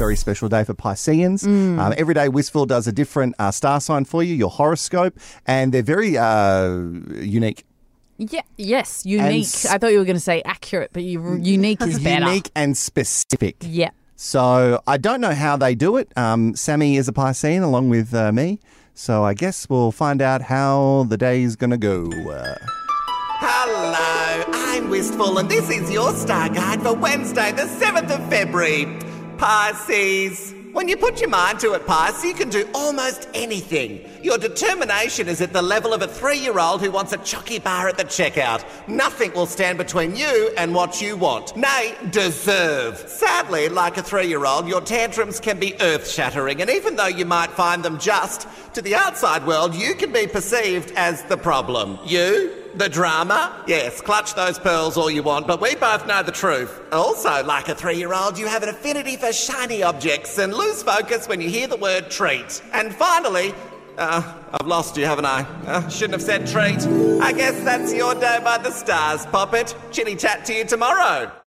very special day for Pisceans. Um, every day, Wistful does a different uh, star sign for you, your horoscope, and they're very uh, unique. Yeah, yes, unique. s- I thought you were going to say accurate, but you, unique is better. Unique and specific. Yeah. So I don't know how they do it. Um, Sammy is a Piscean along with uh, me. So I guess we'll find out how the day's going to go. Uh, Hello, I'm Wistful, and this is your star guide for Wednesday, the 7th of February. Pisces. When you put your mind to it, Pisces, you can do almost anything. Your determination is at the level of a three year old who wants a chocky bar at the checkout. Nothing will stand between you and what you want, nay, deserve. Sadly, like a three year old, your tantrums can be earth shattering, and even though you might find them just, to the outside world, you can be perceived as the problem. You? The drama? Yes, clutch those pearls all you want, but we both know the truth. Also, like a three year old, you have an affinity for shiny objects and lose focus when you hear the word treat. And finally, uh, I've lost you, haven't I? Uh, shouldn't have said treat. I guess that's your day by the stars, Poppet. Chitty chat to you tomorrow.